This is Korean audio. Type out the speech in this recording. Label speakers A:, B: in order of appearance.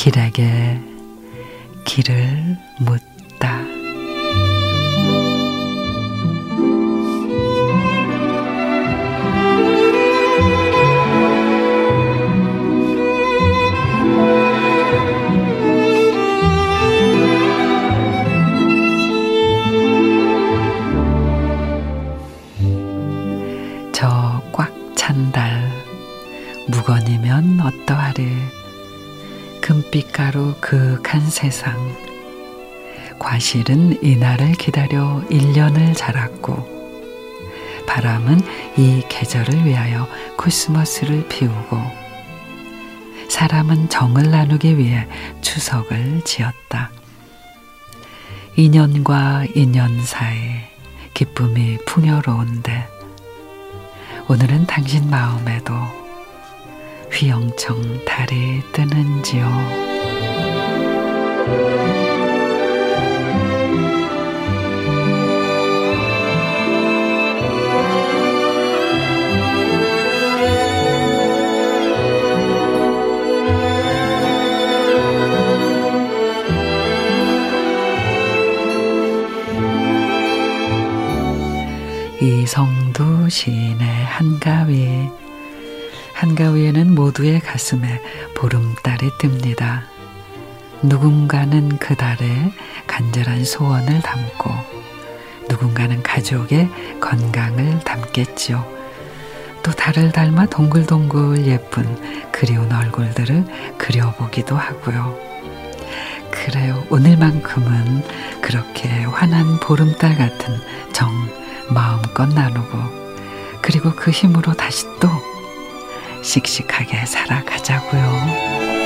A: 길에게 길을 묻 무건이면 어떠하리. 금빛가루 그윽한 세상. 과실은 이날을 기다려 1년을 자랐고, 바람은 이 계절을 위하여 코스모스를 피우고, 사람은 정을 나누기 위해 추석을 지었다. 인연과 인연 사이 기쁨이 풍요로운데, 오늘은 당신 마음에도 휘영청 달이 뜨는지요. 이성두 시인의 한가위 한가위에는 모두의 가슴에 보름달이 뜹니다. 누군가는 그 달에 간절한 소원을 담고 누군가는 가족의 건강을 담겠지요. 또 달을 닮아 동글동글 예쁜 그리운 얼굴들을 그려보기도 하고요. 그래요. 오늘만큼은 그렇게 환한 보름달 같은 정 마음껏 나누고 그리고 그 힘으로 다시 또 씩씩하게 살아가자고요.